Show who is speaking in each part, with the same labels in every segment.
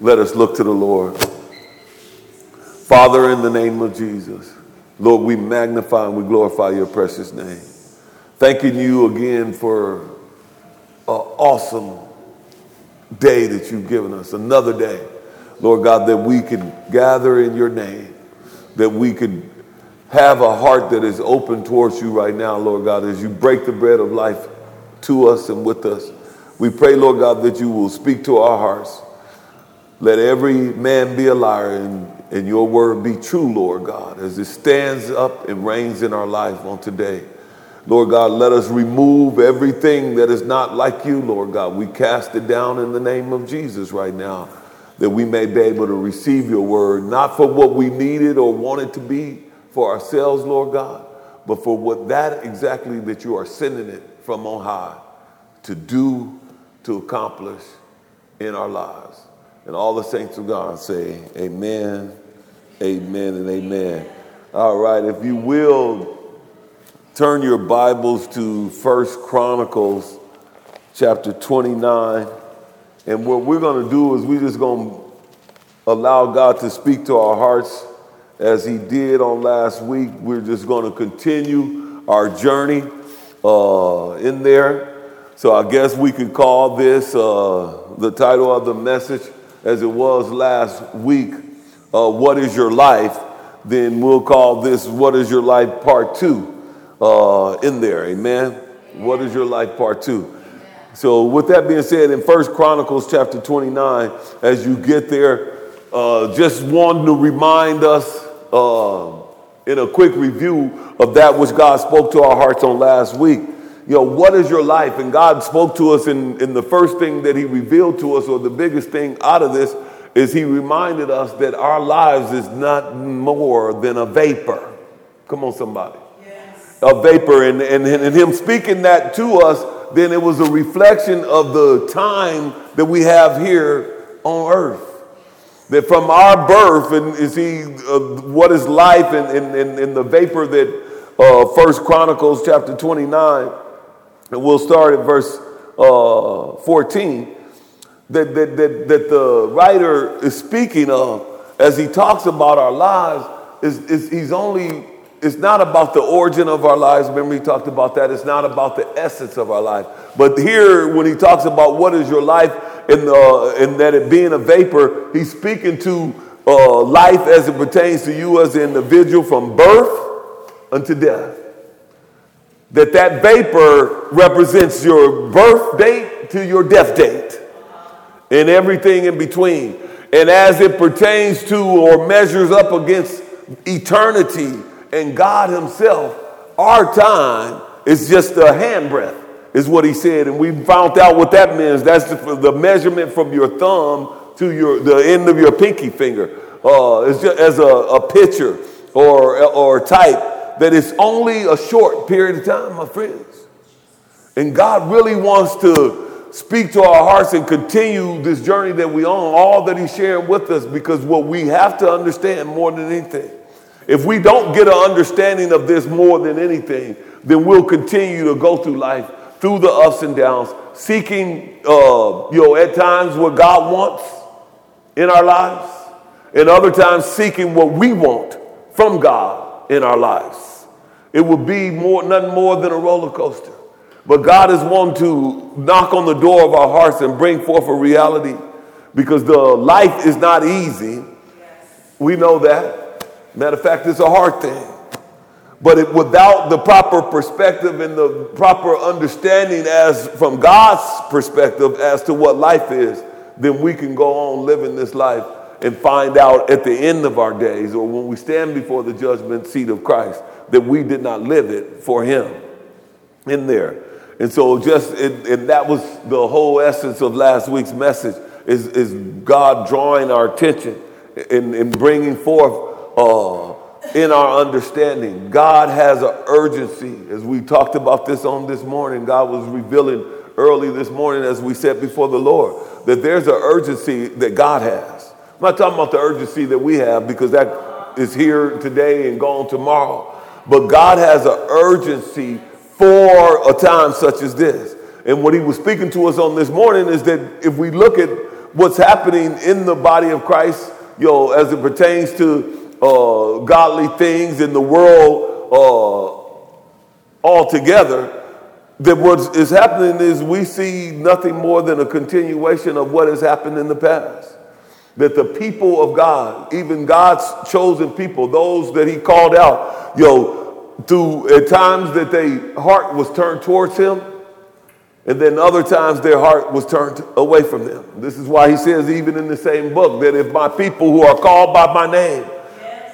Speaker 1: Let us look to the Lord. Father, in the name of Jesus, Lord, we magnify and we glorify your precious name. Thanking you again for an awesome day that you've given us, another day, Lord God, that we can gather in your name, that we could have a heart that is open towards you right now, Lord God, as you break the bread of life to us and with us. We pray, Lord God, that you will speak to our hearts. Let every man be a liar and, and your word be true, Lord God, as it stands up and reigns in our life on today. Lord God, let us remove everything that is not like you, Lord God. We cast it down in the name of Jesus right now that we may be able to receive your word, not for what we needed or wanted to be for ourselves, Lord God, but for what that exactly that you are sending it from on high to do, to accomplish in our lives. And all the saints of God say, Amen, Amen, and Amen. All right, if you will turn your Bibles to First Chronicles chapter 29. And what we're going to do is we're just going to allow God to speak to our hearts as He did on last week. We're just going to continue our journey uh, in there. So I guess we could call this uh, the title of the message, as it was last week, uh, What is Your Life? Then we'll call this What is Your Life Part 2 uh, in there. Amen. What is your life part two? So with that being said, in First Chronicles chapter 29, as you get there, uh, just wanted to remind us uh, in a quick review of that which God spoke to our hearts on last week. You know, what is your life? And God spoke to us in, in the first thing that He revealed to us, or the biggest thing out of this, is He reminded us that our lives is not more than a vapor. Come on, somebody a vapor. And, and, and him speaking that to us, then it was a reflection of the time that we have here on earth. That from our birth, and you see uh, what is life and, and, and, the vapor that uh, First Chronicles chapter 29, and we'll start at verse uh, 14, that, that, that, that the writer is speaking of as he talks about our lives, is, is he's only it's not about the origin of our lives. Remember, he talked about that. It's not about the essence of our life. But here, when he talks about what is your life and, uh, and that it being a vapor, he's speaking to uh, life as it pertains to you as an individual from birth unto death. That that vapor represents your birth date to your death date and everything in between. And as it pertains to or measures up against eternity, and God Himself, our time is just a handbreadth, is what He said. And we found out what that means. That's the, measurement from your thumb to your the end of your pinky finger. Uh, it's just as a, a picture or, or type that it's only a short period of time, my friends. And God really wants to speak to our hearts and continue this journey that we on, all that He's sharing with us, because what we have to understand more than anything if we don't get an understanding of this more than anything, then we'll continue to go through life through the ups and downs, seeking, uh, you know, at times what God wants in our lives, and other times seeking what we want from God in our lives. It will be more, nothing more than a roller coaster. But God is one to knock on the door of our hearts and bring forth a reality because the life is not easy. We know that. Matter of fact, it's a hard thing. But it, without the proper perspective and the proper understanding as from God's perspective as to what life is, then we can go on living this life and find out at the end of our days or when we stand before the judgment seat of Christ that we did not live it for him in there. And so just and that was the whole essence of last week's message is, is God drawing our attention and, and bringing forth uh, in our understanding. God has an urgency, as we talked about this on this morning. God was revealing early this morning as we said before the Lord that there's an urgency that God has. I'm not talking about the urgency that we have because that is here today and gone tomorrow. But God has an urgency for a time such as this. And what he was speaking to us on this morning is that if we look at what's happening in the body of Christ, you know, as it pertains to uh, godly things in the world uh, altogether, that what is happening is we see nothing more than a continuation of what has happened in the past. That the people of God, even God's chosen people, those that He called out, you know, through at times that their heart was turned towards Him, and then other times their heart was turned away from them. This is why He says, even in the same book, that if my people who are called by my name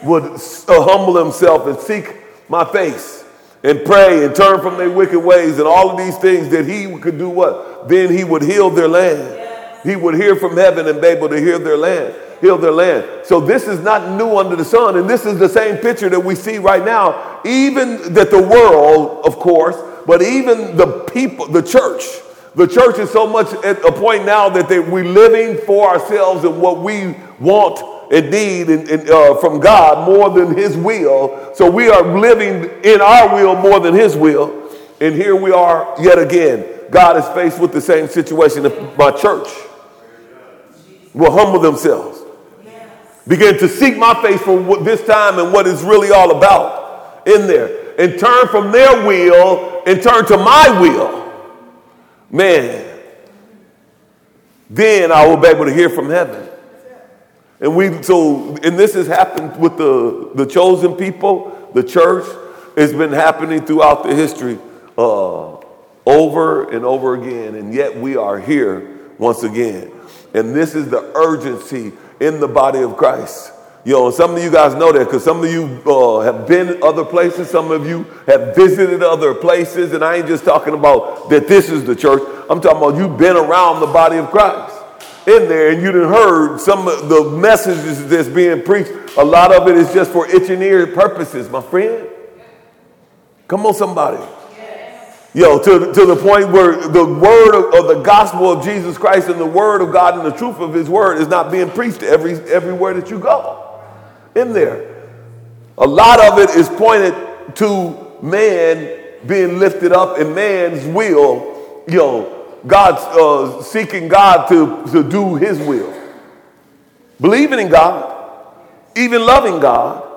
Speaker 1: would uh, humble themselves and seek my face, and pray and turn from their wicked ways and all of these things that he could do what? Then he would heal their land. He would hear from heaven and be able to heal their land, heal their land. So this is not new under the sun, and this is the same picture that we see right now. Even that the world, of course, but even the people, the church, the church is so much at a point now that they, we're living for ourselves and what we want and need and, and, uh, from God more than His will. So we are living in our will more than His will. And here we are yet again. God is faced with the same situation. If my church will humble themselves, begin to seek my face for this time and what it's really all about in there, and turn from their will and turn to my will, man, then I will be able to hear from heaven. And we so and this has happened with the the chosen people, the church. It's been happening throughout the history uh, over and over again, and yet we are here once again. And this is the urgency in the body of Christ. You know, some of you guys know that because some of you uh, have been other places, some of you have visited other places, and I ain't just talking about that this is the church. I'm talking about you've been around the body of Christ in there and you done heard some of the messages that's being preached. A lot of it is just for itching ear purposes, my friend. Come on, somebody. Yo, to, to the point where the word of, of, the gospel of Jesus Christ and the word of God and the truth of his word is not being preached every, everywhere that you go. In there. A lot of it is pointed to man being lifted up in man's will, you know, God, uh, seeking God to, to do his will. Believing in God, even loving God.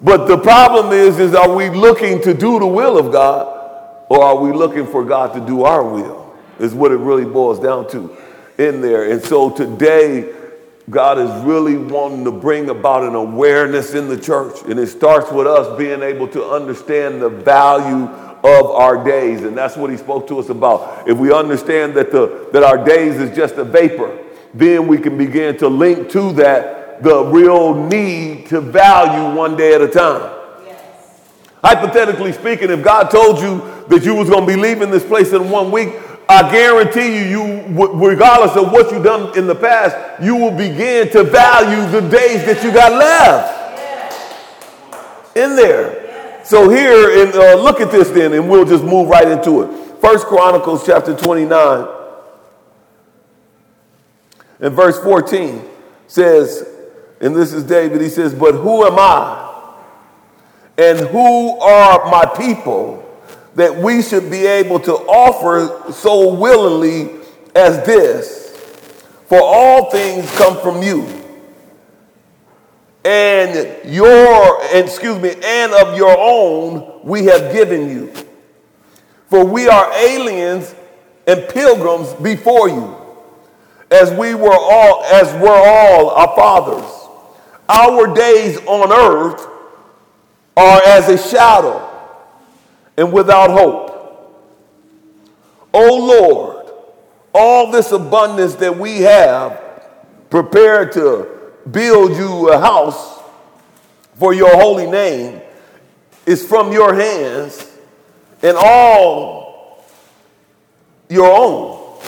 Speaker 1: But the problem is, is are we looking to do the will of God or are we looking for God to do our will? Is what it really boils down to in there. And so today, God is really wanting to bring about an awareness in the church. And it starts with us being able to understand the value of our days. And that's what he spoke to us about. If we understand that, the, that our days is just a vapor, then we can begin to link to that the real need to value one day at a time. Hypothetically speaking, if God told you that you was going to be leaving this place in one week, I guarantee you, you, regardless of what you've done in the past, you will begin to value the days that you got left in there. So here, and uh, look at this then, and we'll just move right into it. First Chronicles chapter 29 and verse 14 says, and this is David, he says, But who am I? And who are my people that we should be able to offer so willingly as this? For all things come from you and your, excuse me, and of your own we have given you. For we are aliens and pilgrims before you, as we were all, as were all our fathers. Our days on earth are as a shadow and without hope. O Lord, all this abundance that we have prepared to build you a house for your holy name is from your hands and all your own.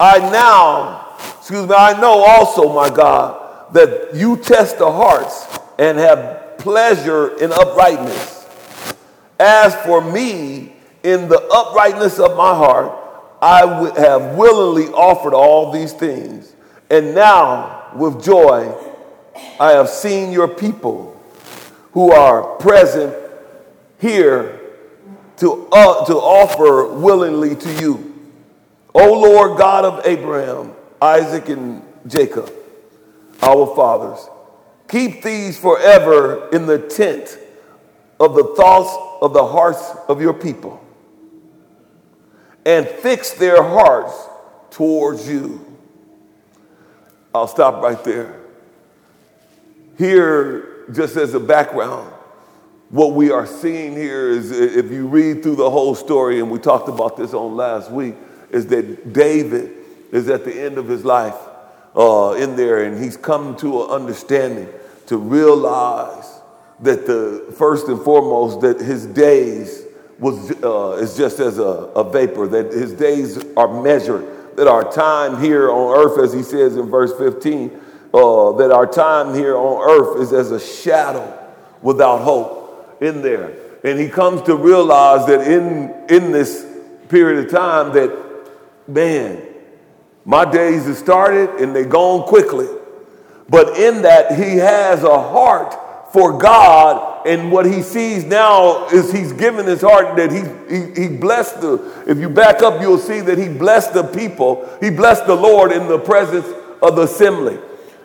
Speaker 1: I now, excuse me, I know also, my God, that you test the hearts and have pleasure in uprightness. As for me, in the uprightness of my heart, I would have willingly offered all these things. And now, with joy, I have seen your people who are present here to, uh, to offer willingly to you. O Lord God of Abraham, Isaac and Jacob, our fathers. Keep these forever in the tent of the thoughts of the hearts of your people and fix their hearts towards you. I'll stop right there. Here, just as a background, what we are seeing here is if you read through the whole story, and we talked about this on last week, is that David is at the end of his life uh, in there, and he's come to an understanding to realize that the first and foremost that his days was uh, is just as a, a vapor that his days are measured that our time here on earth as he says in verse 15 uh, that our time here on earth is as a shadow without hope in there. And he comes to realize that in in this period of time that man my days have started and they're gone quickly but in that he has a heart for God. And what he sees now is he's given his heart that he, he, he blessed the, if you back up, you'll see that he blessed the people. He blessed the Lord in the presence of the assembly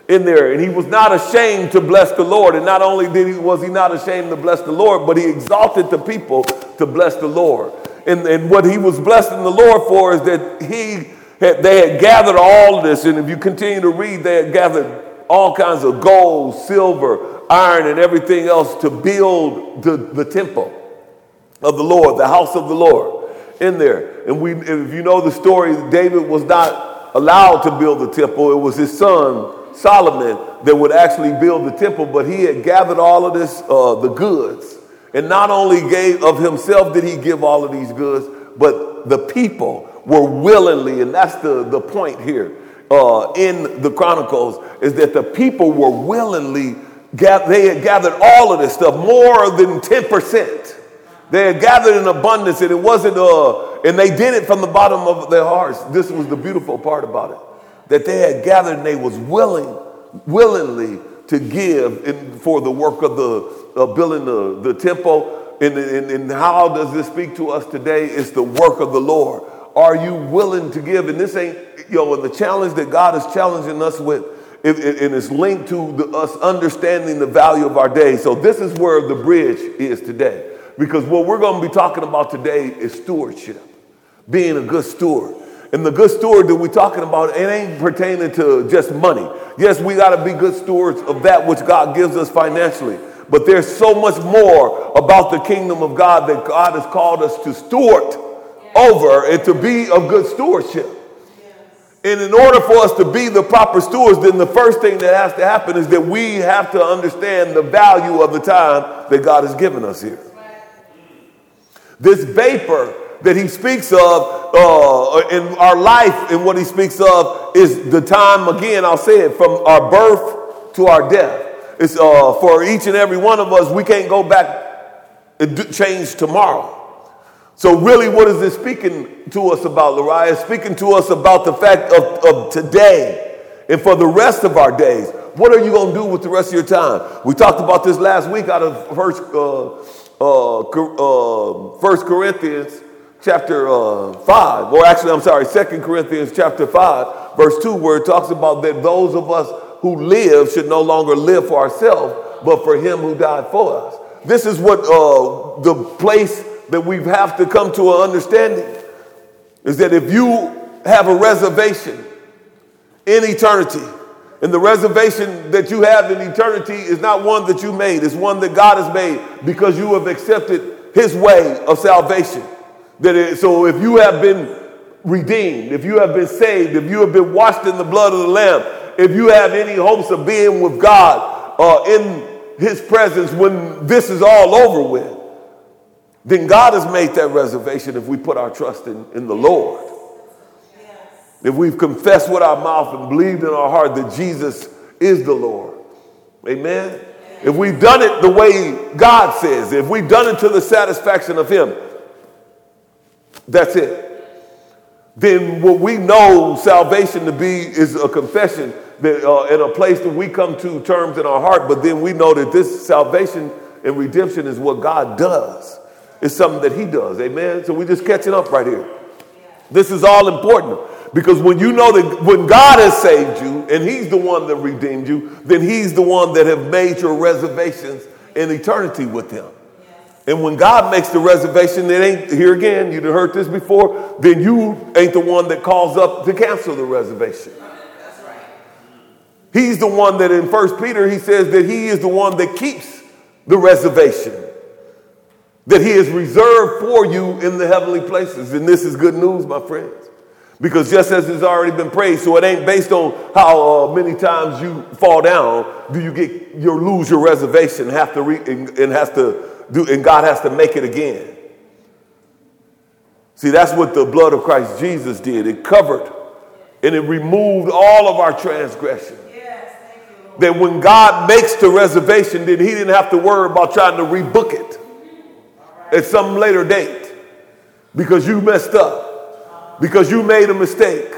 Speaker 1: in there. And he was not ashamed to bless the Lord. And not only did he, was he not ashamed to bless the Lord, but he exalted the people to bless the Lord. And, and what he was blessing the Lord for is that he had, they had gathered all this. And if you continue to read, they had gathered all kinds of gold, silver, iron and everything else to build the, the temple of the Lord, the house of the Lord in there. And we, if you know the story, David was not allowed to build the temple. It was his son, Solomon, that would actually build the temple, but he had gathered all of this, uh, the goods. And not only gave of himself did he give all of these goods, but the people were willingly, and that's the, the point here uh, in the Chronicles, is that the people were willingly they had gathered all of this stuff, more than 10%. They had gathered in abundance, and it wasn't, uh, and they did it from the bottom of their hearts. This was the beautiful part about it that they had gathered and they was willing, willingly to give in, for the work of the uh, building the, the temple. And, and, and how does this speak to us today? It's the work of the Lord. Are you willing to give? And this ain't, know, and the challenge that God is challenging us with it, it, and it's linked to the, us understanding the value of our day. So this is where the bridge is today. Because what we're going to be talking about today is stewardship, being a good steward. And the good steward that we're talking about, it ain't pertaining to just money. Yes, we got to be good stewards of that which God gives us financially. But there's so much more about the kingdom of God that God has called us to steward over and to be of good stewardship. And in order for us to be the proper stewards, then the first thing that has to happen is that we have to understand the value of the time that God has given us here. This vapor that he speaks of uh, in our life and what he speaks of is the time, again, I'll say it, from our birth to our death. It's uh, for each and every one of us, we can't go back and change tomorrow. So, really, what is this speaking to us about, Lariah? Speaking to us about the fact of, of today and for the rest of our days. What are you going to do with the rest of your time? We talked about this last week out of First, uh, uh, uh, First Corinthians chapter uh, 5, or actually, I'm sorry, Second Corinthians chapter 5, verse 2, where it talks about that those of us who live should no longer live for ourselves, but for him who died for us. This is what uh, the place that we have to come to an understanding is that if you have a reservation in eternity, and the reservation that you have in eternity is not one that you made, it's one that God has made because you have accepted his way of salvation. That it, so if you have been redeemed, if you have been saved, if you have been washed in the blood of the Lamb, if you have any hopes of being with God uh, in his presence when this is all over with, then God has made that reservation if we put our trust in, in the Lord. If we've confessed with our mouth and believed in our heart that Jesus is the Lord. Amen. If we've done it the way God says, if we've done it to the satisfaction of Him, that's it. Then what we know salvation to be is a confession that uh, in a place that we come to terms in our heart, but then we know that this salvation and redemption is what God does. It's something that he does. Amen. So we're just catching up right here. This is all important Because when you know that when God has saved you and He's the one that redeemed you, then He's the one that have made your reservations in eternity with Him. And when God makes the reservation, it ain't here again, you've heard this before, then you ain't the one that calls up to cancel the reservation. He's the one that in First Peter he says that he is the one that keeps the reservation. That he has reserved for you in the heavenly places. And this is good news, my friends. Because just as it's already been prayed, so it ain't based on how uh, many times you fall down, do you get you lose your reservation, have to re- and, and has to do, and God has to make it again. See, that's what the blood of Christ Jesus did. It covered and it removed all of our transgressions. Yes, that when God makes the reservation, then He didn't have to worry about trying to rebook it at some later date because you messed up, because you made a mistake.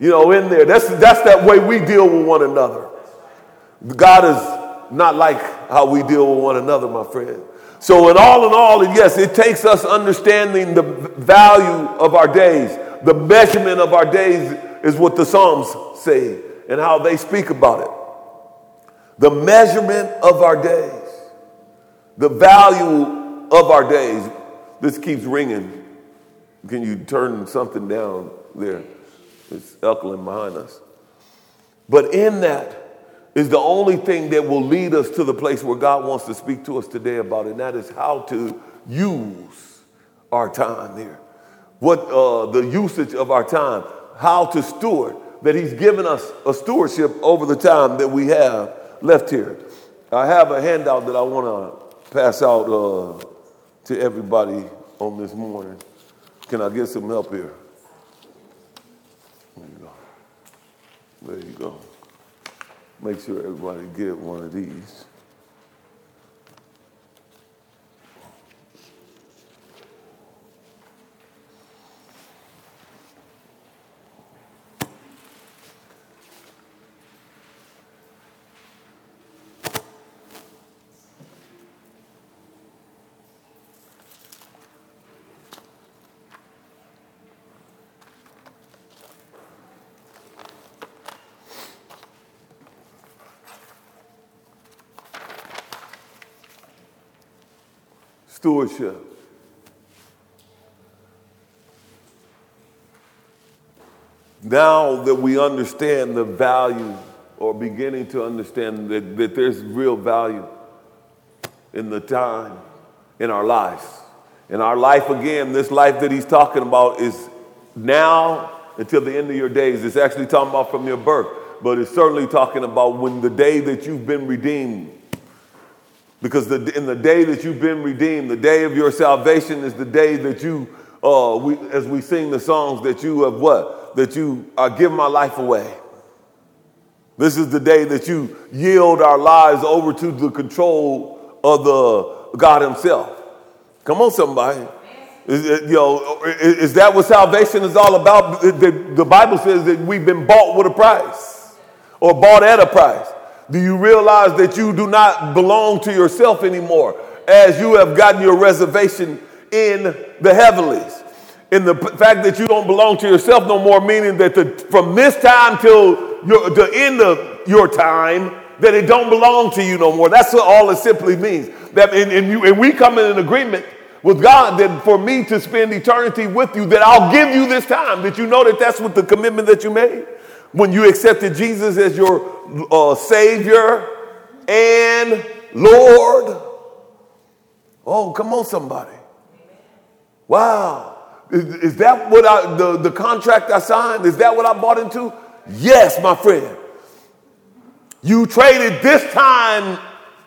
Speaker 1: You know, in there. That's, that's that way we deal with one another. God is not like how we deal with one another, my friend. So, in all in all, yes, it takes us understanding the value of our days. The measurement of our days is what the Psalms say and how they speak about it. The measurement of our days, the value of our days. This keeps ringing. Can you turn something down there? It's echoing behind us. But in that, is the only thing that will lead us to the place where God wants to speak to us today about, and that is how to use our time here. What uh, the usage of our time, how to steward, that He's given us a stewardship over the time that we have left here. I have a handout that I want to pass out uh, to everybody on this morning. Can I get some help here? There you go. There you go make sure everybody get one of these. Stewardship. Now that we understand the value, or beginning to understand that, that there's real value in the time in our lives. In our life, again, this life that he's talking about is now until the end of your days. It's actually talking about from your birth, but it's certainly talking about when the day that you've been redeemed because the, in the day that you've been redeemed, the day of your salvation is the day that you, uh, we, as we sing the songs, that you have what? That you uh, give my life away. This is the day that you yield our lives over to the control of the God Himself. Come on, somebody. Is, you know, is that what salvation is all about? The, the Bible says that we've been bought with a price or bought at a price. Do you realize that you do not belong to yourself anymore as you have gotten your reservation in the heavenlies? In the fact that you don't belong to yourself no more, meaning that the, from this time till your, the end of your time, that it don't belong to you no more. That's what all it simply means. That and, and, you, and we come in an agreement with God that for me to spend eternity with you, that I'll give you this time. That you know that that's what the commitment that you made when you accepted Jesus as your uh, Savior and Lord. Oh, come on, somebody. Wow. Is, is that what I, the, the contract I signed? Is that what I bought into? Yes, my friend. You traded this time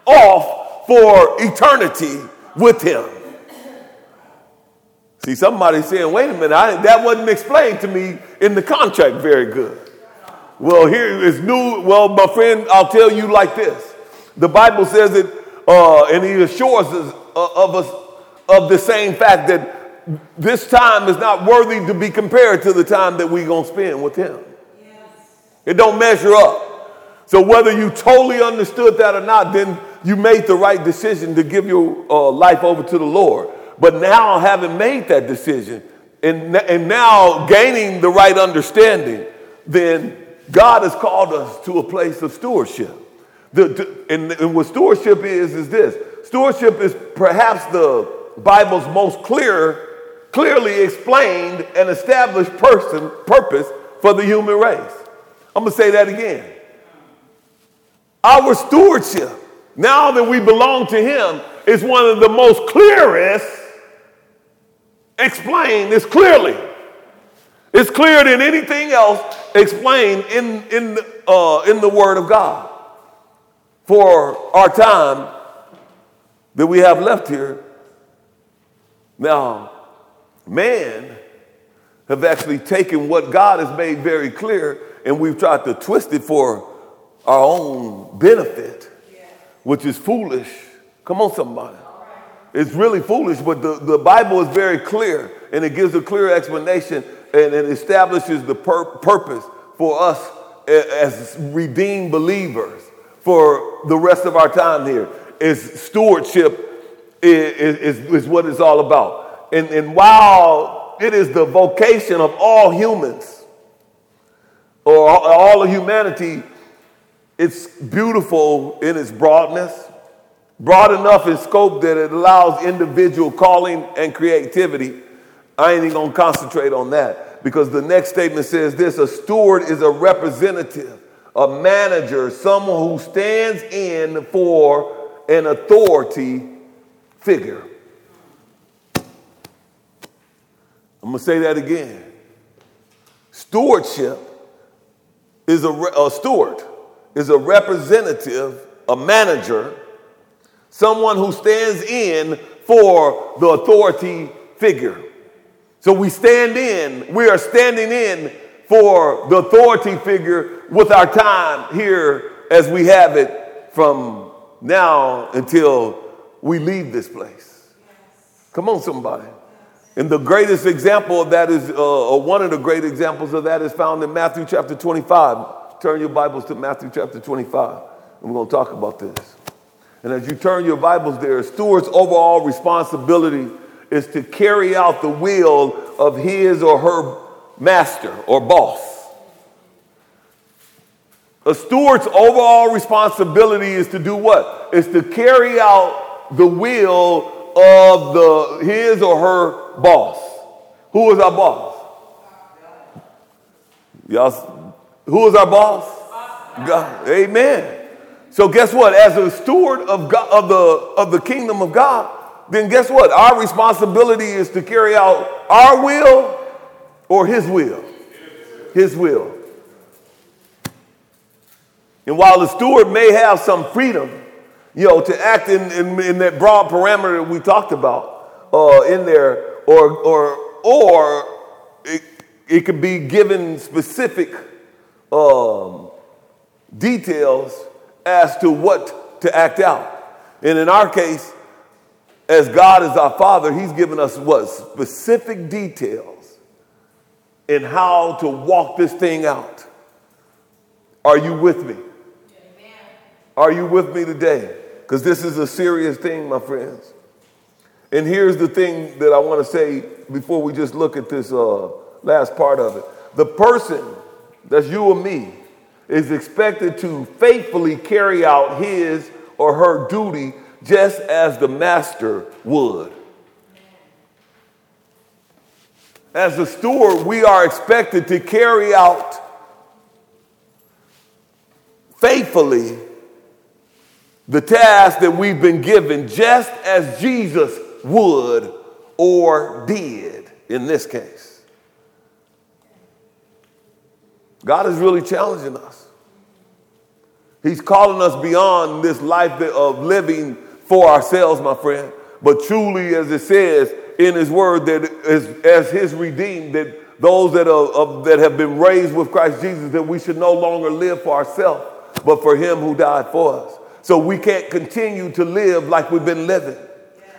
Speaker 1: off for eternity with Him. See, somebody saying, wait a minute, I, that wasn't explained to me in the contract very good. Well, here is new. Well, my friend, I'll tell you like this. The Bible says it, uh, and he assures us of us of the same fact that this time is not worthy to be compared to the time that we're going to spend with him. Yes. It don't measure up. So whether you totally understood that or not, then you made the right decision to give your uh, life over to the Lord. But now, having made that decision, and, and now gaining the right understanding, then God has called us to a place of stewardship. The, and, and what stewardship is, is this stewardship is perhaps the Bible's most clear, clearly explained and established person, purpose for the human race. I'm going to say that again. Our stewardship, now that we belong to Him, is one of the most clearest explained, it's clearly. It's clearer than anything else explained in, in, uh, in the Word of God. For our time that we have left here, now, man have actually taken what God has made very clear and we've tried to twist it for our own benefit, which is foolish. Come on, somebody. It's really foolish, but the, the Bible is very clear and it gives a clear explanation and it establishes the pur- purpose for us as redeemed believers for the rest of our time here. Is stewardship is, is, is what it's all about. And, and while it is the vocation of all humans or all of humanity, it's beautiful in its broadness, broad enough in scope that it allows individual calling and creativity. I ain't even gonna concentrate on that because the next statement says this a steward is a representative, a manager, someone who stands in for an authority figure. I'm gonna say that again. Stewardship is a, a steward, is a representative, a manager, someone who stands in for the authority figure. So we stand in, we are standing in for the authority figure with our time here as we have it from now until we leave this place. Come on, somebody. And the greatest example of that is, uh, or one of the great examples of that is found in Matthew chapter 25. Turn your Bibles to Matthew chapter 25. And we're going to talk about this. And as you turn your Bibles there, steward's overall responsibility is to carry out the will of his or her master or boss. A steward's overall responsibility is to do what? Is to carry out the will of the his or her boss. Who is our boss? Y'all, who is our boss? God. Amen. So guess what? As a steward of God, of the of the kingdom of God, then guess what? Our responsibility is to carry out our will or his will. His will. And while the steward may have some freedom, you know, to act in, in, in that broad parameter we talked about uh, in there, or, or, or it, it could be given specific um, details as to what to act out. And in our case, as God is our Father, He's given us what? Specific details in how to walk this thing out. Are you with me? Are you with me today? Because this is a serious thing, my friends. And here's the thing that I want to say before we just look at this uh, last part of it. The person, that's you or me, is expected to faithfully carry out his or her duty just as the master would. As a steward, we are expected to carry out faithfully the task that we've been given, just as Jesus would or did in this case. God is really challenging us. He's calling us beyond this life of living for ourselves, my friend, but truly, as it says in His Word, that as, as His redeemed, that those that, are, that have been raised with Christ Jesus, that we should no longer live for ourselves, but for Him who died for us. So we can't continue to live like we've been living.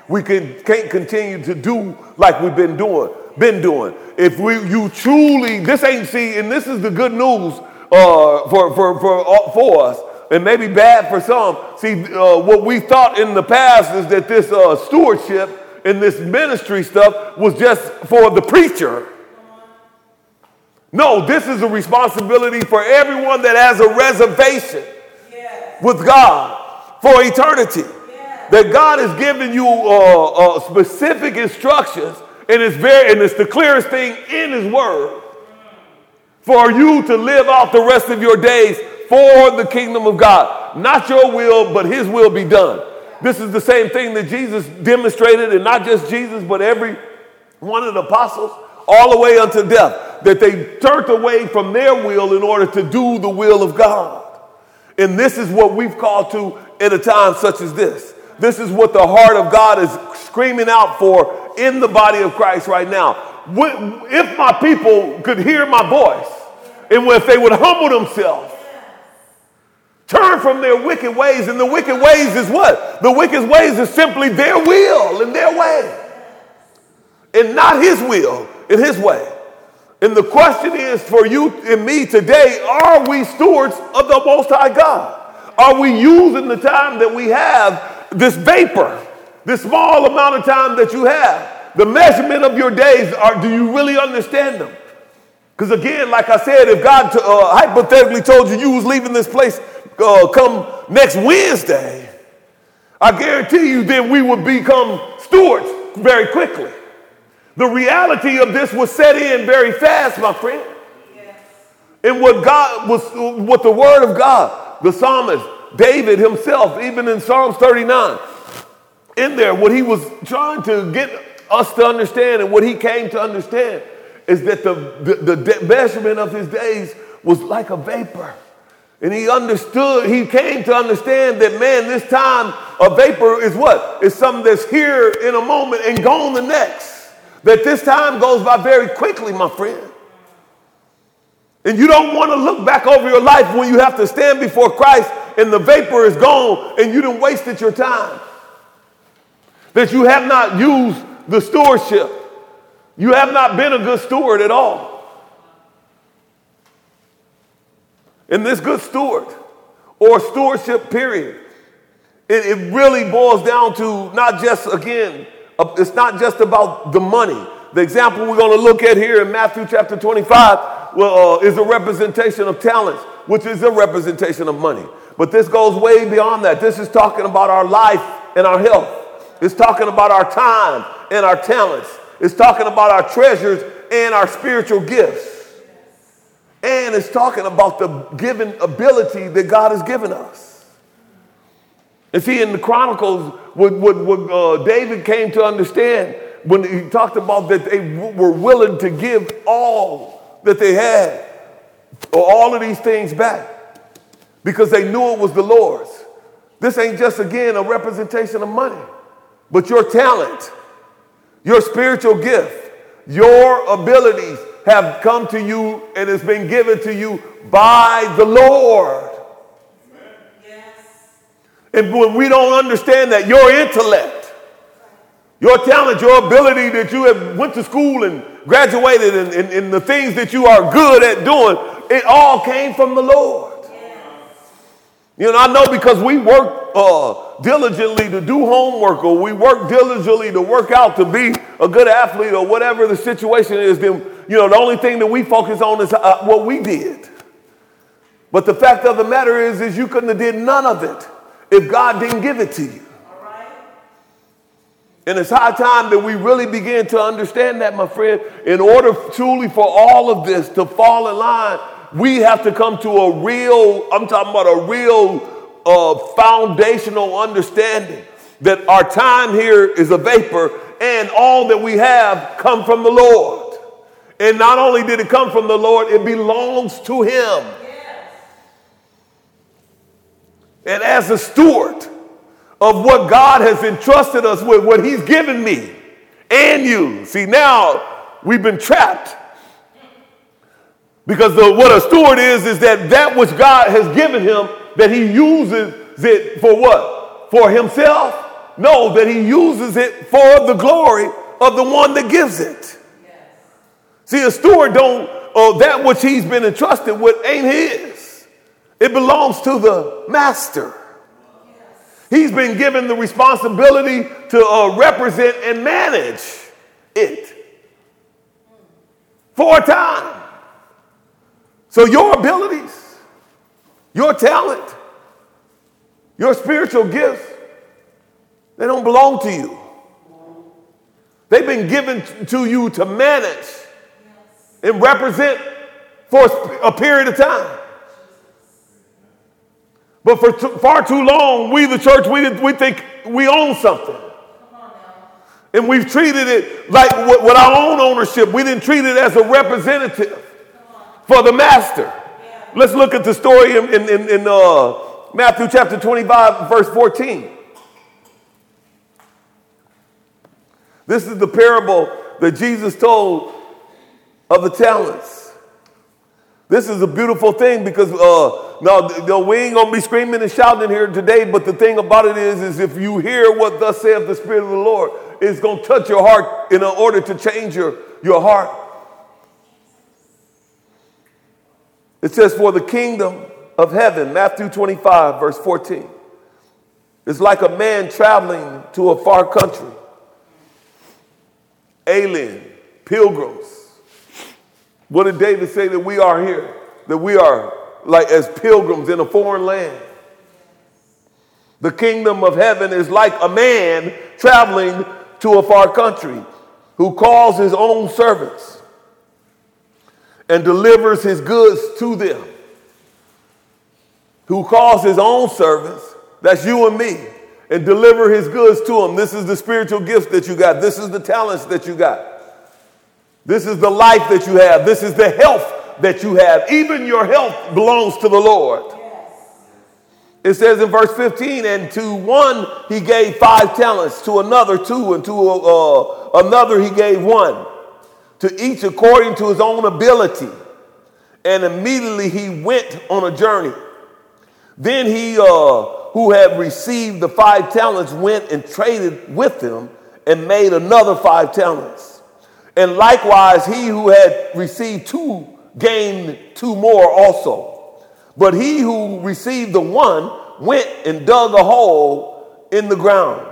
Speaker 1: We can, can't continue to do like we've been doing, been doing. If we, you truly, this ain't see, and this is the good news uh, for, for, for, uh, for us and maybe bad for some. See, uh, what we thought in the past is that this uh, stewardship and this ministry stuff was just for the preacher. No, this is a responsibility for everyone that has a reservation yes. with God for eternity. Yes. That God has given you uh, uh, specific instructions, and it's very and it's the clearest thing in His Word for you to live out the rest of your days for the kingdom of God. Not your will, but His will be done. This is the same thing that Jesus demonstrated, and not just Jesus, but every one of the apostles, all the way unto death, that they turned away from their will in order to do the will of God. And this is what we've called to in a time such as this. This is what the heart of God is screaming out for in the body of Christ right now. If my people could hear my voice, and if they would humble themselves Turn from their wicked ways. And the wicked ways is what? The wicked ways is simply their will and their way. And not his will and his way. And the question is for you and me today are we stewards of the Most High God? Are we using the time that we have, this vapor, this small amount of time that you have? The measurement of your days, are, do you really understand them? Because again, like I said, if God uh, hypothetically told you you was leaving this place uh, come next Wednesday, I guarantee you then we would become stewards very quickly. The reality of this was set in very fast, my friend. Yes. And what God was, what the word of God, the psalmist, David himself, even in Psalms 39, in there, what he was trying to get us to understand and what he came to understand is that the, the, the measurement of his days was like a vapor. And he understood, he came to understand that, man, this time a vapor is what? It's something that's here in a moment and gone the next. That this time goes by very quickly, my friend. And you don't want to look back over your life when you have to stand before Christ and the vapor is gone and you didn't wasted your time. That you have not used the stewardship. You have not been a good steward at all. In this good steward or stewardship period, it, it really boils down to not just, again, uh, it's not just about the money. The example we're going to look at here in Matthew chapter 25 well, uh, is a representation of talents, which is a representation of money. But this goes way beyond that. This is talking about our life and our health. It's talking about our time and our talents. It's talking about our treasures and our spiritual gifts. And it's talking about the given ability that God has given us. And see, in the Chronicles, what, uh, David came to understand when he talked about that they w- were willing to give all that they had, or all of these things back, because they knew it was the Lord's. This ain't just, again, a representation of money, but your talent, your spiritual gift, your abilities have come to you and has been given to you by the Lord. Yes. And when we don't understand that, your intellect, your talent, your ability that you have went to school and graduated and, and, and the things that you are good at doing, it all came from the Lord. You know, I know because we work uh, diligently to do homework or we work diligently to work out to be a good athlete or whatever the situation is, then, you know, the only thing that we focus on is uh, what we did. But the fact of the matter is, is you couldn't have did none of it if God didn't give it to you. And it's high time that we really begin to understand that, my friend. In order truly for all of this to fall in line, we have to come to a real, I'm talking about a real uh, foundational understanding that our time here is a vapor and all that we have come from the Lord. And not only did it come from the Lord, it belongs to Him. Yes. And as a steward of what God has entrusted us with, what He's given me and you, see, now we've been trapped because the, what a steward is, is that that which God has given him, that he uses it for what? For himself? No, that he uses it for the glory of the one that gives it. See, a steward don't, uh, that which he's been entrusted with ain't his. It belongs to the master. He's been given the responsibility to uh, represent and manage it for a time. So, your abilities, your talent, your spiritual gifts, they don't belong to you. They've been given to you to manage and represent for a period of time. But for t- far too long, we, the church, we, we think we own something. And we've treated it like with, with our own ownership. We didn't treat it as a representative for the master. Yeah. Let's look at the story in, in, in, in uh, Matthew chapter 25, verse 14. This is the parable that Jesus told of the talents. This is a beautiful thing because uh, now, no, we ain't gonna be screaming and shouting here today. But the thing about it is, is if you hear what thus saith the Spirit of the Lord, it's gonna touch your heart in order to change your, your heart. It says, "For the kingdom of heaven," Matthew 25, verse 14, is like a man traveling to a far country alien, pilgrims. What did David say that we are here? That we are like as pilgrims in a foreign land. The kingdom of heaven is like a man traveling to a far country who calls his own servants and delivers his goods to them. Who calls his own servants, that's you and me, and deliver his goods to him. This is the spiritual gifts that you got. This is the talents that you got. This is the life that you have. This is the health that you have. Even your health belongs to the Lord. It says in verse 15, and to one he gave five talents, to another two, and to uh, another he gave one, to each according to his own ability. And immediately he went on a journey. Then he uh, who had received the five talents went and traded with them and made another five talents. And likewise, he who had received two gained two more also. But he who received the one went and dug a hole in the ground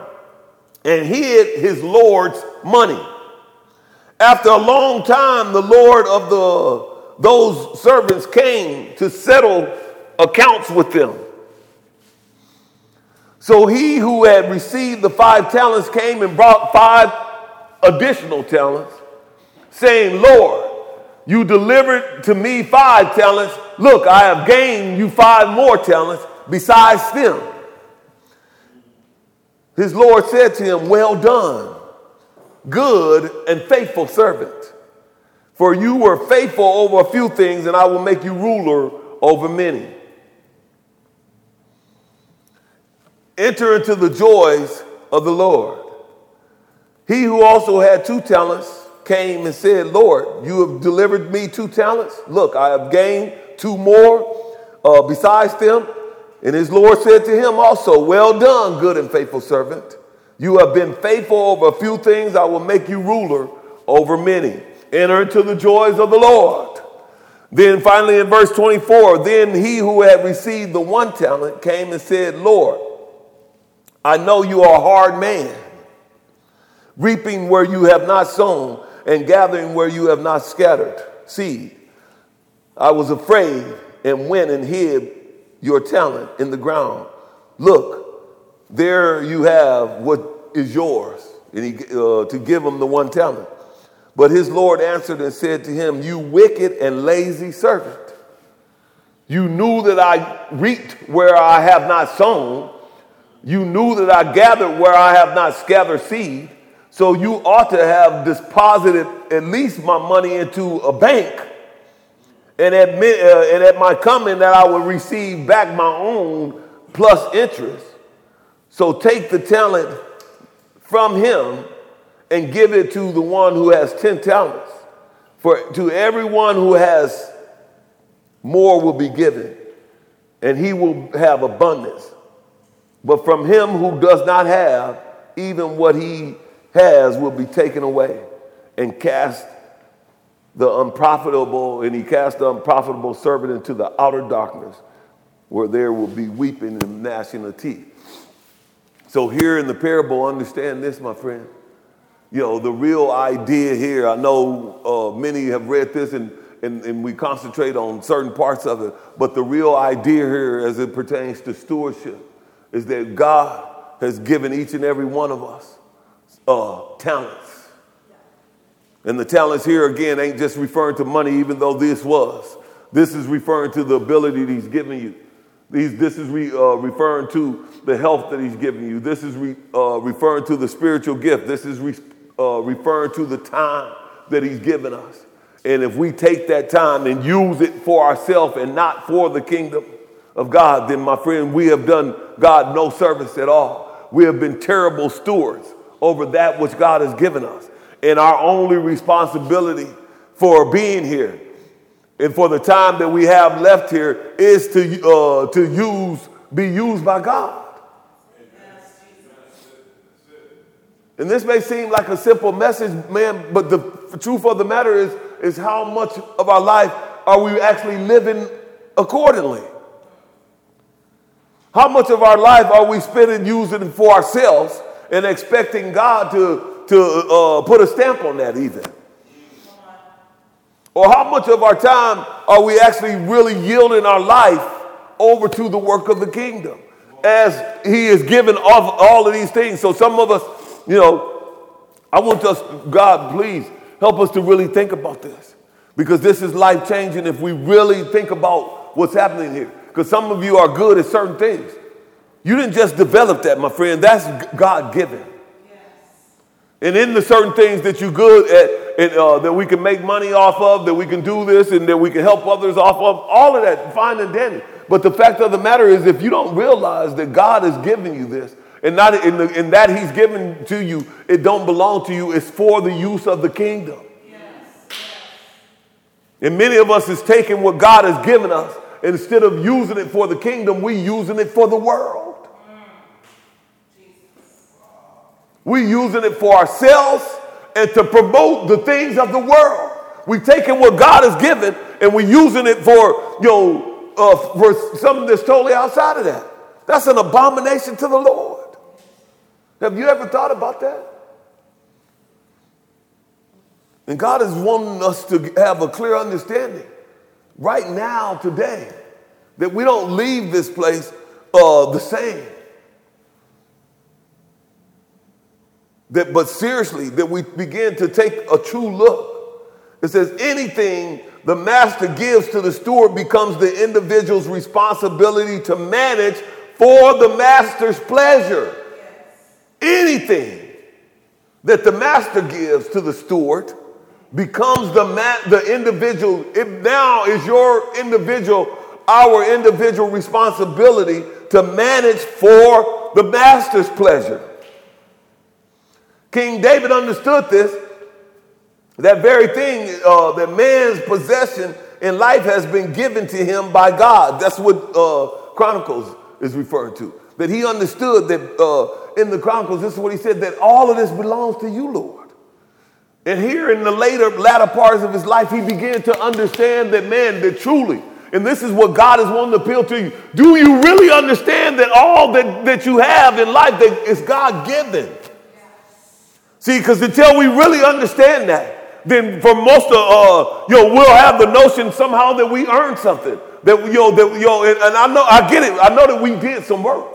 Speaker 1: and hid his Lord's money. After a long time, the Lord of the those servants came to settle accounts with them. So he who had received the five talents came and brought five additional talents, saying, Lord, you delivered to me five talents. Look, I have gained you five more talents besides them. His Lord said to him, Well done, good and faithful servant. For you were faithful over a few things, and I will make you ruler over many. enter into the joys of the Lord. He who also had two talents came and said, Lord, you have delivered me two talents. Look, I have gained two more uh, besides them. And his Lord said to him also, Well done, good and faithful servant. You have been faithful over a few things. I will make you ruler over many. Enter into the joys of the Lord. Then finally in verse 24, then he who had received the one talent came and said, Lord, I know you are a hard man, reaping where you have not sown and gathering where you have not scattered seed. I was afraid and went and hid your talent in the ground. Look, there you have what is yours, and he, uh, to give him the one talent. But his Lord answered and said to him, You wicked and lazy servant. You knew that I reaped where I have not sown you knew that I gathered where I have not scattered seed. So you ought to have deposited at least my money into a bank. And at, uh, and at my coming, that I would receive back my own plus interest. So take the talent from him and give it to the one who has 10 talents. For to everyone who has more will be given, and he will have abundance. But from him who does not have, even what he has will be taken away and cast the unprofitable, and he cast the unprofitable servant into the outer darkness where there will be weeping and gnashing of teeth. So, here in the parable, understand this, my friend. You know, the real idea here, I know uh, many have read this and, and, and we concentrate on certain parts of it, but the real idea here as it pertains to stewardship is that God has given each and every one of us uh, talents. And the talents here again ain't just referring to money, even though this was. This is referring to the ability that He's given you. These, this is re, uh, referring to the health that He's given you. This is re, uh, referring to the spiritual gift. This is re, uh, referring to the time that He's given us. And if we take that time and use it for ourselves and not for the kingdom of God, then, my friend, we have done God no service at all. We have been terrible stewards over that which God has given us. And our only responsibility for being here and for the time that we have left here is to, uh, to use, be used by God. And this may seem like a simple message, man, but the truth of the matter is, is how much of our life are we actually living accordingly? How much of our life are we spending using for ourselves and expecting God to, to uh, put a stamp on that even? Or how much of our time are we actually really yielding our life over to the work of the kingdom as He is given all, all of these things? So some of us, you know, I want us, God, please help us to really think about this because this is life changing if we really think about what's happening here. Because some of you are good at certain things. You didn't just develop that, my friend. That's God given. And in the certain things that you're good at, and, uh, that we can make money off of, that we can do this, and that we can help others off of, all of that, fine and dandy. But the fact of the matter is, if you don't realize that God is giving you this, and not in, the, in that He's given to you, it don't belong to you. It's for the use of the kingdom. Yes. And many of us is taking what God has given us, instead of using it for the kingdom, we using it for the world. We're using it for ourselves and to promote the things of the world. We're taking what God has given and we're using it for, you know, uh, for something that's totally outside of that. That's an abomination to the Lord. Have you ever thought about that? And God is wanting us to have a clear understanding right now, today, that we don't leave this place uh, the same. That, but seriously, that we begin to take a true look. It says, anything the master gives to the steward becomes the individual's responsibility to manage for the master's pleasure. Anything that the master gives to the steward becomes the, man, the individual, it now is your individual, our individual responsibility to manage for the master's pleasure. King David understood this. That very thing, uh, that man's possession in life has been given to him by God. That's what uh, Chronicles is referring to. That he understood that uh, in the Chronicles, this is what he said, that all of this belongs to you, Lord. And here in the later, latter parts of his life, he began to understand that, man, that truly, and this is what God is wanting to appeal to you. Do you really understand that all that, that you have in life that is God given? See, because until we really understand that, then for most of, uh, we'll have the notion somehow that we earned something. That, know, that, know, and, and I know, I get it. I know that we did some work.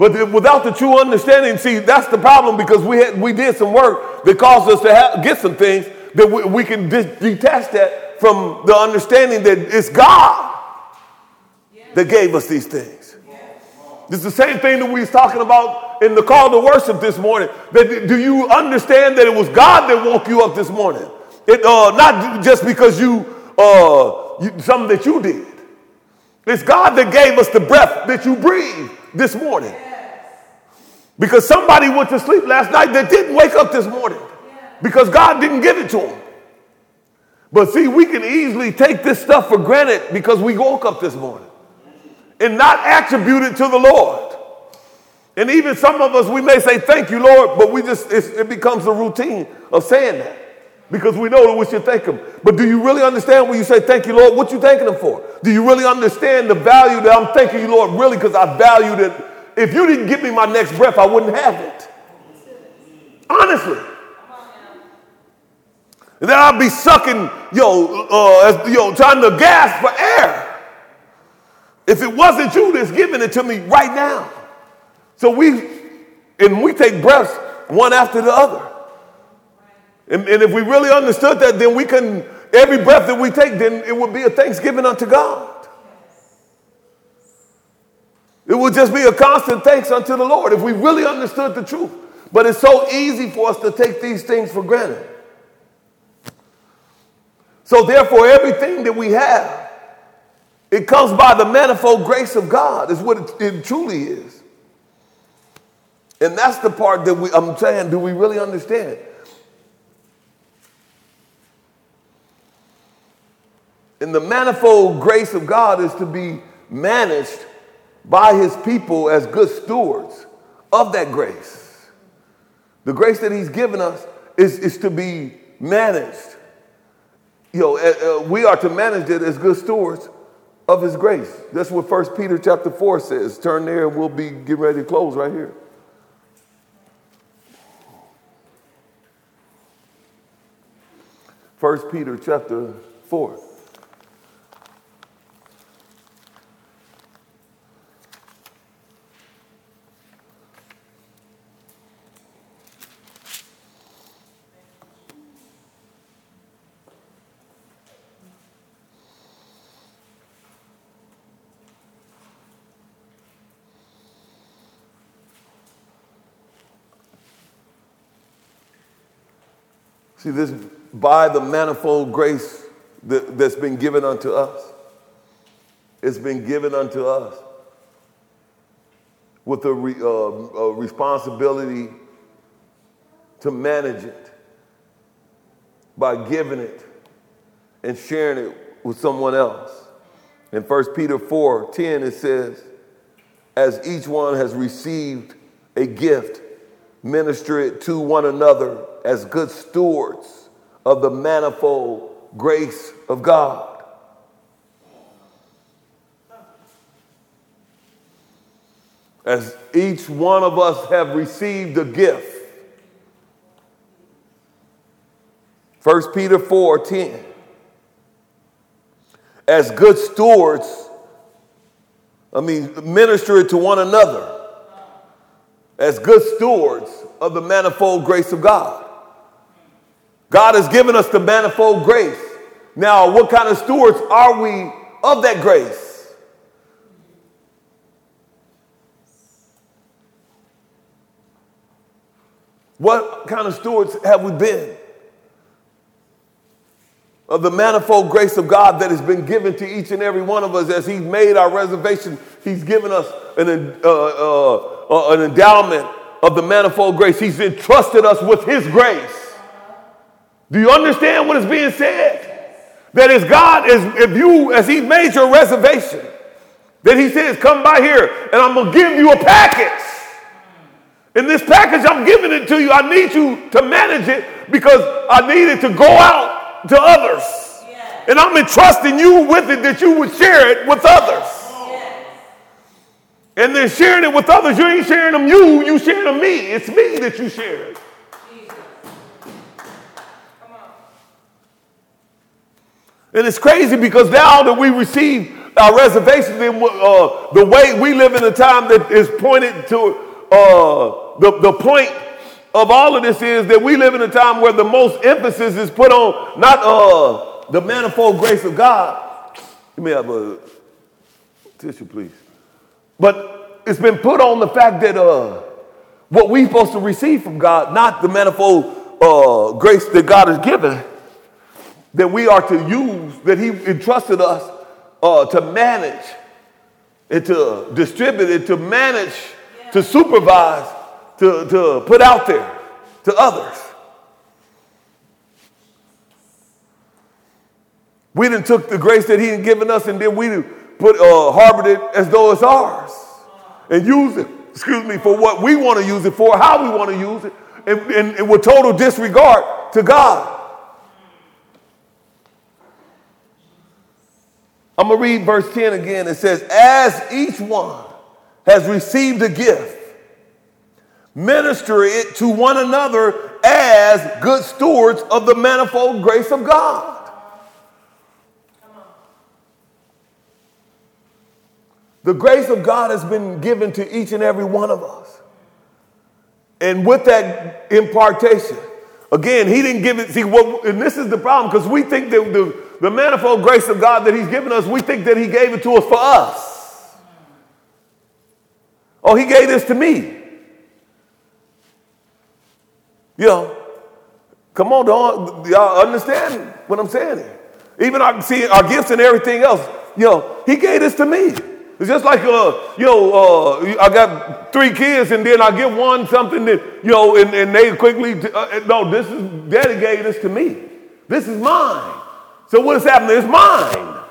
Speaker 1: But the, without the true understanding, see, that's the problem because we, had, we did some work that caused us to have, get some things that we, we can dis- detach that from the understanding that it's God that gave us these things. It's the same thing that we was talking about in the call to worship this morning. That do you understand that it was God that woke you up this morning? It uh, not just because you, uh, you something that you did. It's God that gave us the breath that you breathe this morning. Because somebody went to sleep last night that didn't wake up this morning because God didn't give it to them. But see, we can easily take this stuff for granted because we woke up this morning and not attribute it to the Lord. And even some of us, we may say, Thank you, Lord, but we just, it becomes a routine of saying that because we know that we should thank Him. But do you really understand when you say, Thank you, Lord, what you thanking Him for? Do you really understand the value that I'm thanking you, Lord, really because I valued it if you didn't give me my next breath, I wouldn't have it. Honestly. And then I'd be sucking, yo, uh, yo, trying to gasp for air. If it wasn't you that's giving it to me right now. So we, and we take breaths one after the other. And, and if we really understood that, then we can, every breath that we take, then it would be a thanksgiving unto God. It would just be a constant thanks unto the Lord if we really understood the truth. But it's so easy for us to take these things for granted. So, therefore, everything that we have, it comes by the manifold grace of God, is what it, it truly is. And that's the part that we, I'm saying, do we really understand? And the manifold grace of God is to be managed by his people as good stewards of that grace. The grace that he's given us is, is to be managed. You know, uh, we are to manage it as good stewards of his grace. That's what 1 Peter chapter 4 says. Turn there and we'll be getting ready to close right here. First Peter chapter 4. See, this by the manifold grace that, that's been given unto us. It's been given unto us with a, re, uh, a responsibility to manage it by giving it and sharing it with someone else. In 1 Peter 4 10, it says, As each one has received a gift, minister it to one another as good stewards of the manifold grace of God. As each one of us have received a gift. 1 Peter 4 10. As good stewards, I mean, minister it to one another as good stewards of the manifold grace of God. God has given us the manifold grace. Now, what kind of stewards are we of that grace? What kind of stewards have we been? Of the manifold grace of God that has been given to each and every one of us as He's made our reservation, He's given us an, uh, uh, uh, an endowment of the manifold grace. He's entrusted us with His grace. Do you understand what is being said? That is God is if you as He made your reservation, that He says, "Come by here, and I'm gonna give you a package." In this package, I'm giving it to you. I need you to manage it because I need it to go out to others. And I'm entrusting you with it that you would share it with others. And then sharing it with others, you ain't sharing them you, you sharing them me. It's me that you share. And it's crazy because now that we receive our reservations, uh, the way we live in a time that is pointed to uh, the, the point of all of this is that we live in a time where the most emphasis is put on not uh, the manifold grace of God. You may have a tissue, please. But it's been put on the fact that uh, what we're supposed to receive from God, not the manifold uh, grace that God has given that we are to use, that He entrusted us uh, to manage and to distribute and to manage, yeah. to supervise, to, to put out there to others. We didn't took the grace that He had given us and then we put uh, harbored it as though it's ours and use it, excuse me, for what we want to use it for, how we want to use it, and, and, and with total disregard to God. I'm going to read verse 10 again. It says, As each one has received a gift, minister it to one another as good stewards of the manifold grace of God. The grace of God has been given to each and every one of us. And with that impartation, again, he didn't give it. See, what, and this is the problem because we think that the, the manifold grace of God that he's given us, we think that he gave it to us for us. Oh, he gave this to me. You know, come on, don't, y'all understand what I'm saying? Even our, see, our gifts and everything else, you know, he gave this to me. It's just like, uh, you know, uh, I got three kids and then I give one something that, you know, and, and they quickly, uh, no, this is, daddy gave this to me. This is mine. So what is happening? It's mine.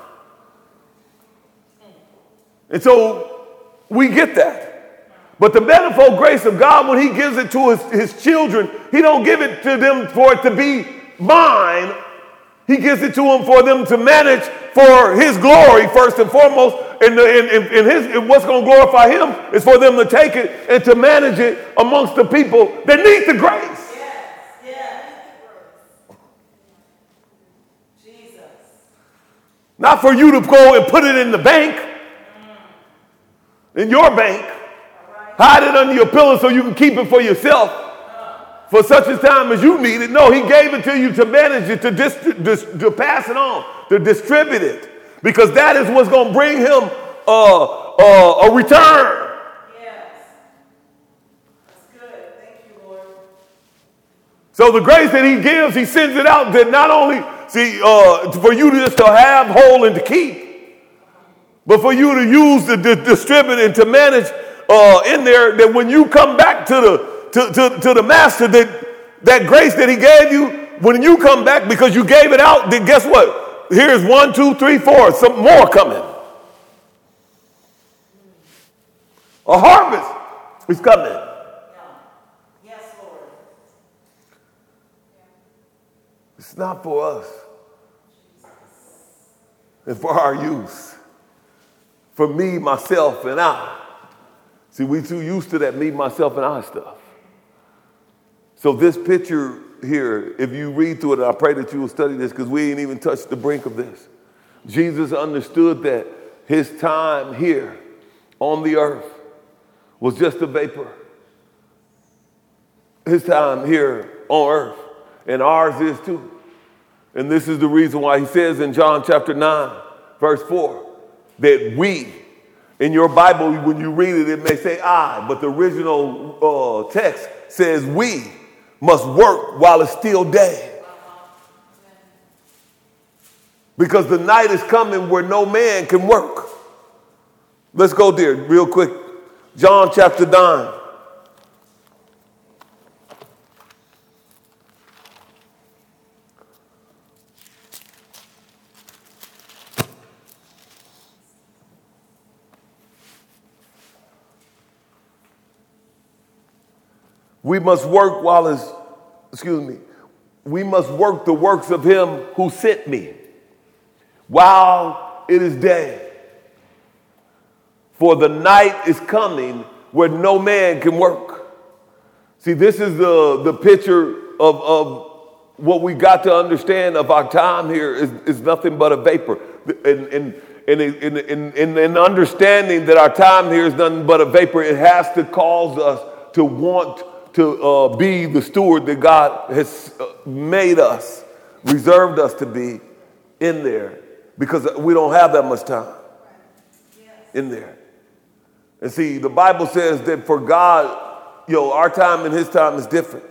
Speaker 1: And so we get that. But the manifold grace of God, when he gives it to his, his children, he don't give it to them for it to be mine. He gives it to them for them to manage for his glory first and foremost. And, and, and his, and what's going to glorify him is for them to take it and to manage it amongst the people that need the grace. Not for you to go and put it in the bank, mm. in your bank, hide it under your pillow so you can keep it for yourself for such a time as you need it. No, he gave it to you to manage it, to, dis- to pass it on, to distribute it because that is what's going to bring him uh, uh, a return. Yes. That's good. Thank you, Lord. So the grace that he gives, he sends it out that not only see uh, for you to just to have, hold, and to keep, but for you to use to di- distribute and to manage uh, in there. That when you come back to the to, to, to the master, that that grace that he gave you, when you come back because you gave it out, then guess what? Here's one, two, three, four. Some more coming. A harvest is coming. Yes, Lord. It's not for us. It's for our use. For me, myself, and I. See, we too used to that me, myself, and I stuff. So this picture here, if you read through it, I pray that you will study this because we ain't even touched the brink of this. Jesus understood that his time here on the earth was just a vapor. His time here on earth, and ours is too. And this is the reason why he says in John chapter 9, verse 4, that we, in your Bible, when you read it, it may say I, but the original uh, text says we must work while it's still day. Because the night is coming where no man can work. Let's go there real quick. John chapter 9. We must work while it's, excuse me, we must work the works of him who sent me while it is day. For the night is coming where no man can work. See, this is the, the picture of, of what we got to understand of our time here is, is nothing but a vapor. And, and, and in, in, in, in understanding that our time here is nothing but a vapor, it has to cause us to want to uh, be the steward that God has uh, made us, reserved us to be in there, because we don't have that much time in there. And see, the Bible says that for God, you know, our time and his time is different.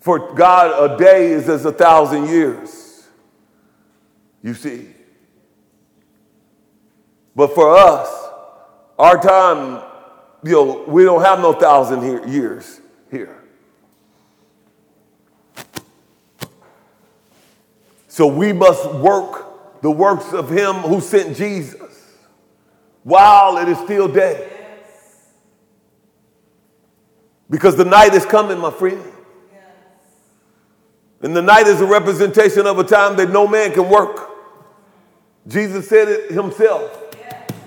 Speaker 1: For God, a day is as a thousand years. You see. But for us, our time you know, we don't have no thousand years here. So we must work the works of him who sent Jesus while it is still day. Because the night is coming, my friend. And the night is a representation of a time that no man can work. Jesus said it himself.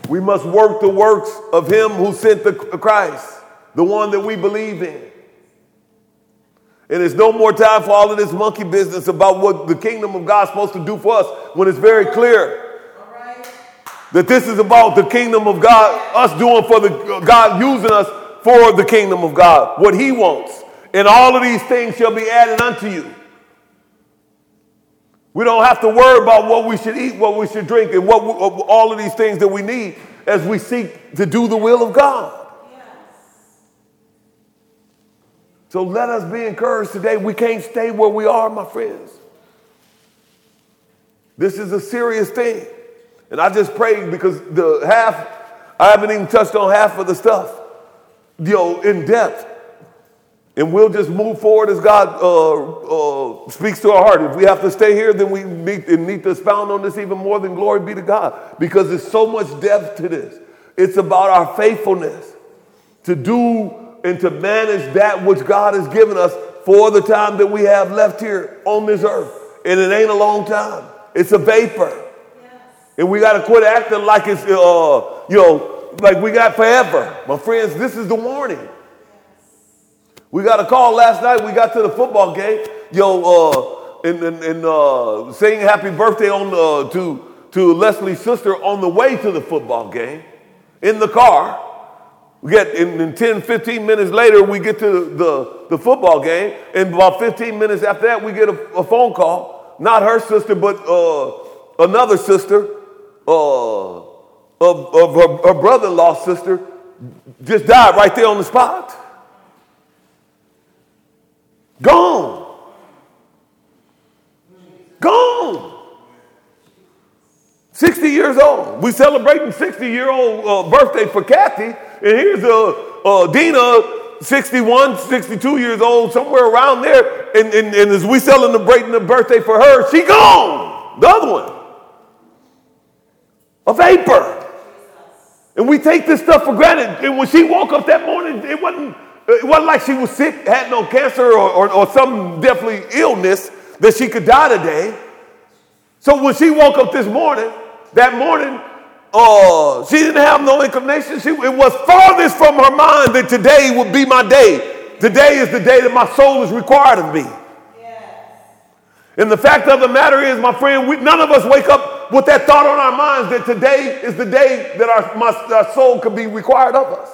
Speaker 1: We must work the works of him who sent the Christ, the one that we believe in. And there's no more time for all of this monkey business about what the kingdom of God's supposed to do for us when it's very clear that this is about the kingdom of God, us doing for the God using us for the kingdom of God, what he wants. And all of these things shall be added unto you. We don't have to worry about what we should eat, what we should drink, and what we, uh, all of these things that we need as we seek to do the will of God. So let us be encouraged today. We can't stay where we are, my friends. This is a serious thing. And I just pray because the half, I haven't even touched on half of the stuff, you know, in depth. And we'll just move forward as God uh, uh, speaks to our heart. If we have to stay here, then we need, need to expound on this even more than glory be to God because there's so much depth to this. It's about our faithfulness to do and to manage that which God has given us for the time that we have left here on this earth. And it ain't a long time, it's a vapor. Yes. And we got to quit acting like it's, uh, you know, like we got forever. My friends, this is the warning. We got a call last night. We got to the football game. Yo, uh, and, and, and uh, saying happy birthday on uh, to, to Leslie's sister on the way to the football game in the car. We get in, in 10, 15 minutes later, we get to the, the football game. And about 15 minutes after that, we get a, a phone call. Not her sister, but uh, another sister uh, of, of her, her brother in law's sister just died right there on the spot. Gone. Gone. 60 years old. We're celebrating 60 year old uh, birthday for Kathy. And here's uh, Dina, 61, 62 years old, somewhere around there. And, and, and as we celebrating the birthday for her, she gone. The other one. A vapor. And we take this stuff for granted. And when she woke up that morning, it wasn't it wasn't like she was sick, had no cancer or, or, or some definitely illness that she could die today. So when she woke up this morning, that morning, uh, she didn't have no inclination. She, it was farthest from her mind that today would be my day. Today is the day that my soul is required of me. And the fact of the matter is, my friend, we, none of us wake up with that thought on our minds that today is the day that our, my, our soul could be required of us.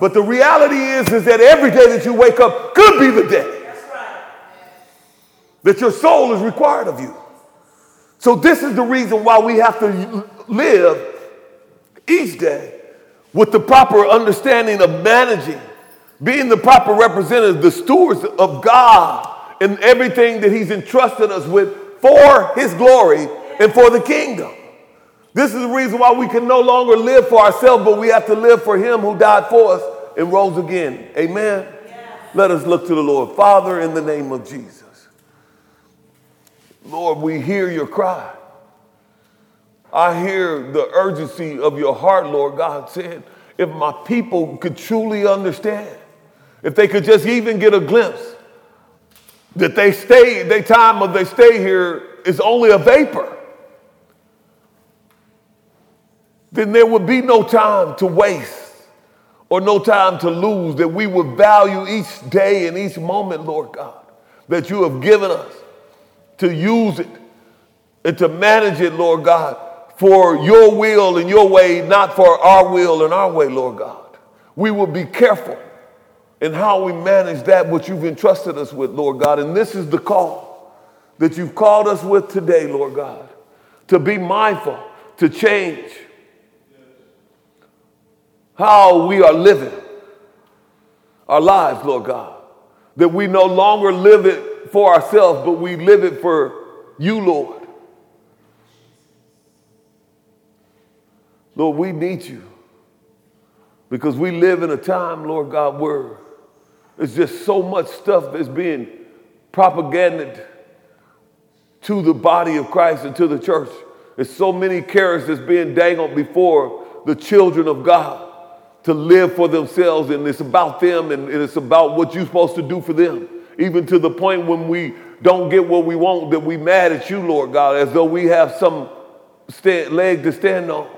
Speaker 1: But the reality is, is that every day that you wake up could be the day that your soul is required of you. So this is the reason why we have to live each day with the proper understanding of managing, being the proper representative, the stewards of God and everything that He's entrusted us with for His glory and for the kingdom. This is the reason why we can no longer live for ourselves, but we have to live for Him who died for us and rose again. Amen? Yes. Let us look to the Lord. Father, in the name of Jesus. Lord, we hear your cry. I hear the urgency of your heart, Lord God, saying, if my people could truly understand, if they could just even get a glimpse that they stay, their time of they stay here is only a vapor then there would be no time to waste or no time to lose, that we would value each day and each moment, Lord God, that you have given us to use it and to manage it, Lord God, for your will and your way, not for our will and our way, Lord God. We will be careful in how we manage that which you've entrusted us with, Lord God. And this is the call that you've called us with today, Lord God, to be mindful, to change how we are living our lives, Lord God. That we no longer live it for ourselves, but we live it for you, Lord. Lord, we need you because we live in a time, Lord God, where there's just so much stuff that's being propaganded to the body of Christ and to the church. There's so many carrots that's being dangled before the children of God to live for themselves and it's about them and, it's about what you're supposed to do for them. Even to the point when we don't get what we want, that we mad at you, Lord God, as though we have some stand, leg to stand on.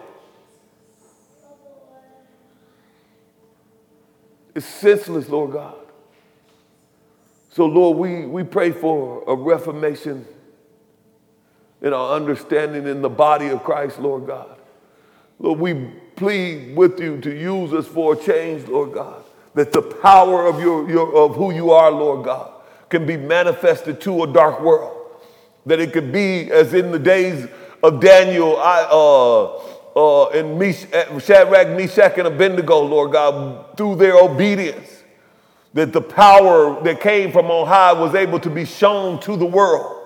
Speaker 1: It's senseless, Lord God. So, Lord, we, we pray for a reformation in our understanding in the body of Christ, Lord God. Lord, we plead with you to use us for a change, Lord God. That the power of, your, your, of who you are, Lord God, can be manifested to a dark world. That it could be as in the days of Daniel I, uh, uh, and Mesh- Shadrach, Meshach, and Abednego, Lord God, through their obedience. That the power that came from on high was able to be shown to the world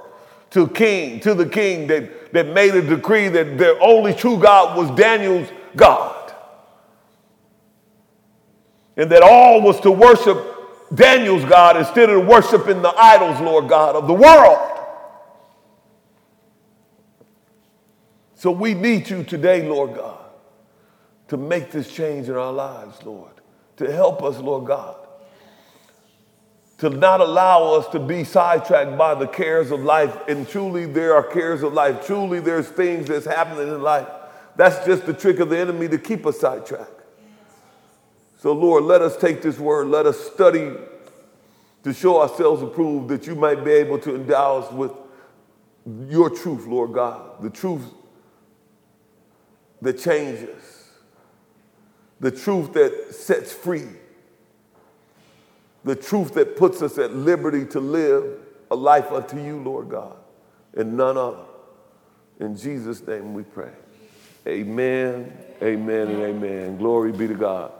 Speaker 1: to king, to the king that, that made a decree that the only true God was Daniel's God. And that all was to worship Daniel's God instead of worshiping the idols, Lord God, of the world. So we need you today, Lord God, to make this change in our lives, Lord, to help us, Lord God to not allow us to be sidetracked by the cares of life. And truly, there are cares of life. Truly, there's things that's happening in life. That's just the trick of the enemy to keep us sidetracked. So, Lord, let us take this word, let us study to show ourselves approved that you might be able to endow us with your truth, Lord God, the truth that changes, the truth that sets free the truth that puts us at liberty to live a life unto you, Lord God, and none other. In Jesus' name we pray. Amen, amen, and amen. Glory be to God.